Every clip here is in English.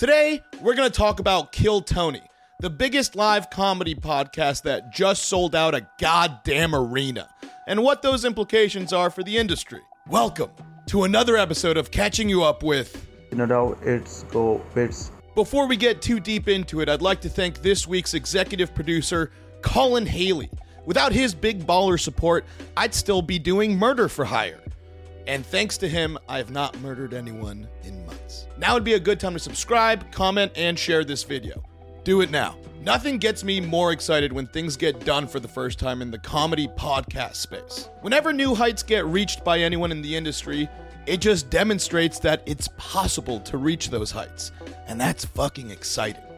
Today, we're going to talk about Kill Tony, the biggest live comedy podcast that just sold out a goddamn arena, and what those implications are for the industry. Welcome to another episode of Catching You Up with. Nadav it's go bits. Before we get too deep into it, I'd like to thank this week's executive producer, Colin Haley. Without his big baller support, I'd still be doing murder for hire. And thanks to him, I have not murdered anyone in months. Now would be a good time to subscribe, comment, and share this video. Do it now. Nothing gets me more excited when things get done for the first time in the comedy podcast space. Whenever new heights get reached by anyone in the industry, it just demonstrates that it's possible to reach those heights. And that's fucking exciting.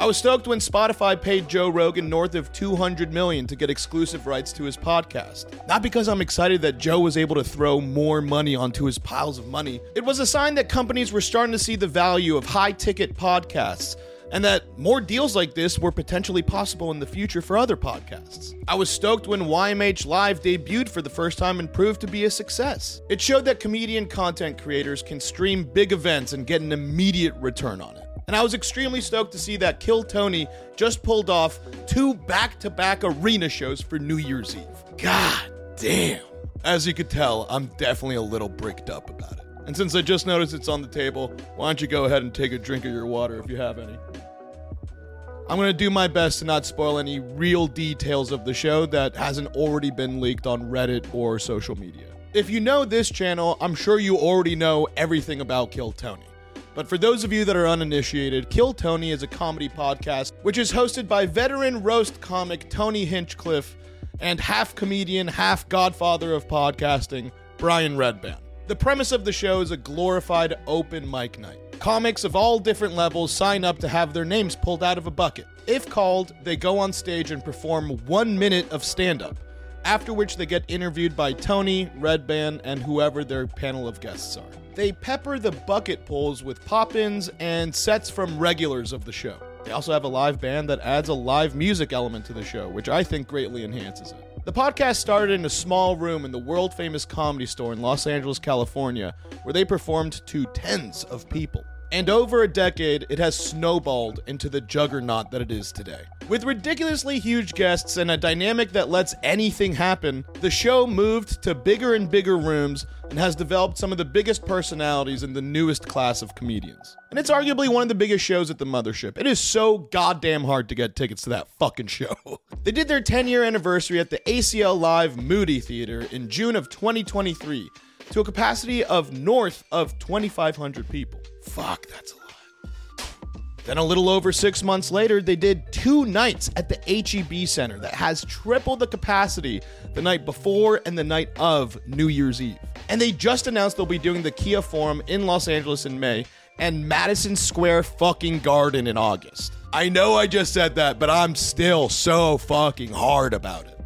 I was stoked when Spotify paid Joe Rogan north of 200 million to get exclusive rights to his podcast. Not because I'm excited that Joe was able to throw more money onto his piles of money. It was a sign that companies were starting to see the value of high-ticket podcasts and that more deals like this were potentially possible in the future for other podcasts. I was stoked when YMH Live debuted for the first time and proved to be a success. It showed that comedian content creators can stream big events and get an immediate return on it. And I was extremely stoked to see that Kill Tony just pulled off two back to back arena shows for New Year's Eve. God damn. As you could tell, I'm definitely a little bricked up about it. And since I just noticed it's on the table, why don't you go ahead and take a drink of your water if you have any? I'm going to do my best to not spoil any real details of the show that hasn't already been leaked on Reddit or social media. If you know this channel, I'm sure you already know everything about Kill Tony. But for those of you that are uninitiated, Kill Tony is a comedy podcast which is hosted by veteran roast comic Tony Hinchcliffe and half comedian, half godfather of podcasting, Brian Redban. The premise of the show is a glorified open mic night. Comics of all different levels sign up to have their names pulled out of a bucket. If called, they go on stage and perform one minute of stand up, after which they get interviewed by Tony, Redban, and whoever their panel of guests are. They pepper the bucket pulls with pop ins and sets from regulars of the show. They also have a live band that adds a live music element to the show, which I think greatly enhances it. The podcast started in a small room in the world famous comedy store in Los Angeles, California, where they performed to tens of people. And over a decade, it has snowballed into the juggernaut that it is today. With ridiculously huge guests and a dynamic that lets anything happen, the show moved to bigger and bigger rooms and has developed some of the biggest personalities in the newest class of comedians. And it's arguably one of the biggest shows at the mothership. It is so goddamn hard to get tickets to that fucking show. they did their 10 year anniversary at the ACL Live Moody Theater in June of 2023 to a capacity of north of 2,500 people. Fuck, that's a lot. Then, a little over six months later, they did two nights at the HEB Center that has triple the capacity the night before and the night of New Year's Eve. And they just announced they'll be doing the Kia Forum in Los Angeles in May and Madison Square fucking Garden in August. I know I just said that, but I'm still so fucking hard about it.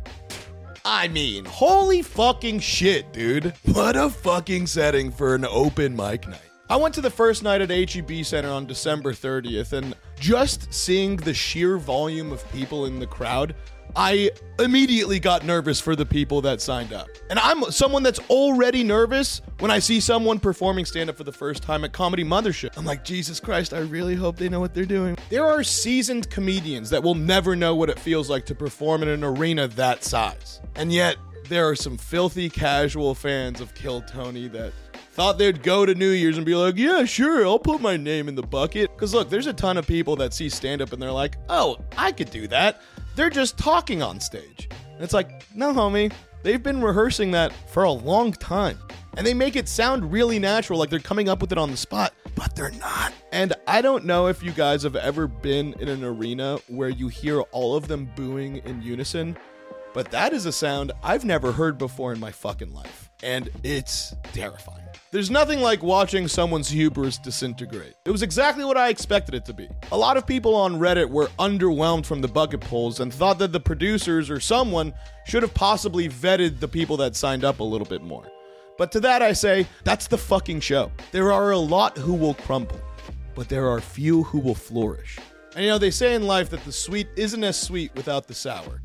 I mean, holy fucking shit, dude. What a fucking setting for an open mic night. I went to the first night at HEB Center on December 30th, and just seeing the sheer volume of people in the crowd, I immediately got nervous for the people that signed up. And I'm someone that's already nervous when I see someone performing stand up for the first time at Comedy Mothership. I'm like, Jesus Christ, I really hope they know what they're doing. There are seasoned comedians that will never know what it feels like to perform in an arena that size. And yet, there are some filthy casual fans of Kill Tony that thought they'd go to New Year's and be like, yeah, sure, I'll put my name in the bucket. Because look, there's a ton of people that see stand up and they're like, oh, I could do that. They're just talking on stage. And it's like, no, homie, they've been rehearsing that for a long time. And they make it sound really natural, like they're coming up with it on the spot, but they're not. And I don't know if you guys have ever been in an arena where you hear all of them booing in unison, but that is a sound I've never heard before in my fucking life. And it's terrifying. There's nothing like watching someone's hubris disintegrate. It was exactly what I expected it to be. A lot of people on Reddit were underwhelmed from the bucket polls and thought that the producers or someone should have possibly vetted the people that signed up a little bit more. But to that I say, that's the fucking show. There are a lot who will crumble, but there are few who will flourish. And you know, they say in life that the sweet isn't as sweet without the sour.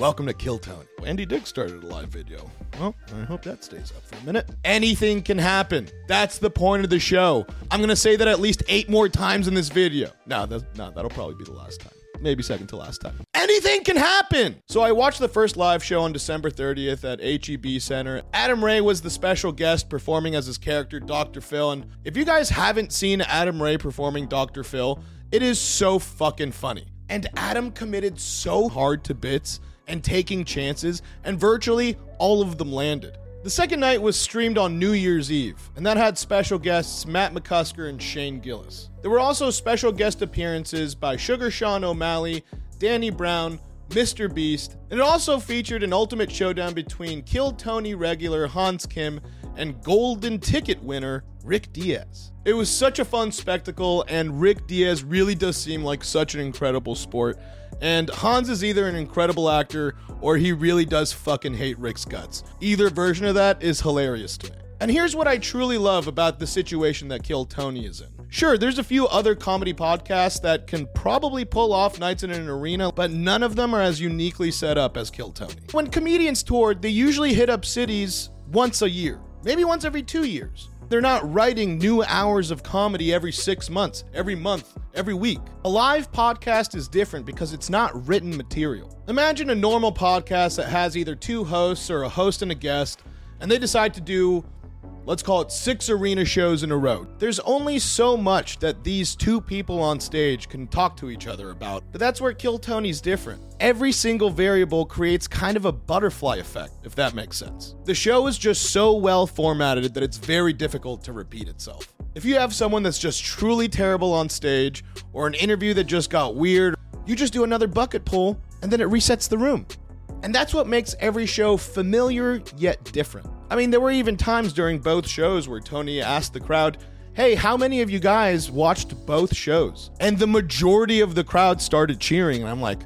Welcome to Kill Tony. Andy Dick started a live video. Well, I hope that stays up for a minute. Anything can happen. That's the point of the show. I'm gonna say that at least eight more times in this video. No, that, no, that'll probably be the last time. Maybe second to last time. Anything can happen. So I watched the first live show on December 30th at HEB Center. Adam Ray was the special guest performing as his character Dr. Phil. And if you guys haven't seen Adam Ray performing Dr. Phil, it is so fucking funny. And Adam committed so hard to bits and taking chances, and virtually all of them landed. The second night was streamed on New Year's Eve, and that had special guests Matt McCusker and Shane Gillis. There were also special guest appearances by Sugar Sean O'Malley, Danny Brown, Mr. Beast, and it also featured an ultimate showdown between Kill Tony regular Hans Kim and Golden Ticket winner Rick Diaz. It was such a fun spectacle, and Rick Diaz really does seem like such an incredible sport. And Hans is either an incredible actor or he really does fucking hate Rick's guts. Either version of that is hilarious to me. And here's what I truly love about the situation that Kill Tony is in. Sure, there's a few other comedy podcasts that can probably pull off nights in an arena, but none of them are as uniquely set up as Kill Tony. When comedians tour, they usually hit up cities once a year, maybe once every two years. They're not writing new hours of comedy every six months, every month, every week. A live podcast is different because it's not written material. Imagine a normal podcast that has either two hosts or a host and a guest, and they decide to do let's call it six arena shows in a row. There's only so much that these two people on stage can talk to each other about, but that's where Kill Tony's different. Every single variable creates kind of a butterfly effect, if that makes sense. The show is just so well formatted that it's very difficult to repeat itself. If you have someone that's just truly terrible on stage, or an interview that just got weird, you just do another bucket pull and then it resets the room. And that's what makes every show familiar yet different. I mean, there were even times during both shows where Tony asked the crowd, Hey, how many of you guys watched both shows? And the majority of the crowd started cheering. And I'm like,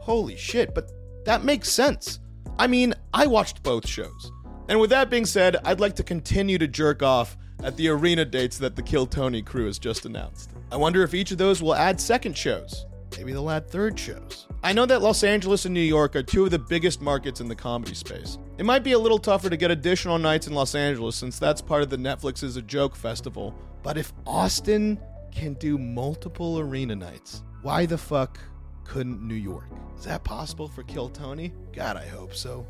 Holy shit, but that makes sense. I mean, I watched both shows. And with that being said, I'd like to continue to jerk off at the arena dates that the Kill Tony crew has just announced. I wonder if each of those will add second shows. Maybe they'll add third shows. I know that Los Angeles and New York are two of the biggest markets in the comedy space. It might be a little tougher to get additional nights in Los Angeles since that's part of the Netflix Is A Joke Festival. But if Austin can do multiple arena nights, why the fuck couldn't New York? Is that possible for Kill Tony? God, I hope so.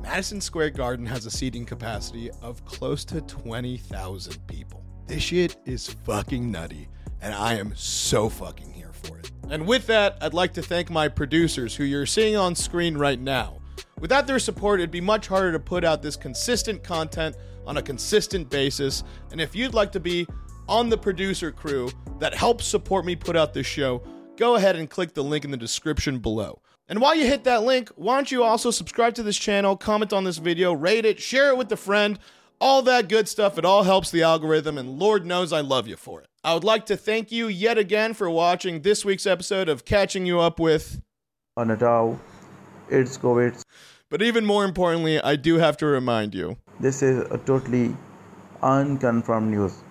Madison Square Garden has a seating capacity of close to 20,000 people. This shit is fucking nutty, and I am so fucking here for it. And with that, I'd like to thank my producers who you're seeing on screen right now. Without their support, it'd be much harder to put out this consistent content on a consistent basis. And if you'd like to be on the producer crew that helps support me put out this show, go ahead and click the link in the description below. And while you hit that link, why don't you also subscribe to this channel, comment on this video, rate it, share it with a friend, all that good stuff. It all helps the algorithm, and Lord knows I love you for it. I would like to thank you yet again for watching this week's episode of Catching You Up with. Uh, Anadao, it's COVID. But even more importantly, I do have to remind you This is a totally unconfirmed news.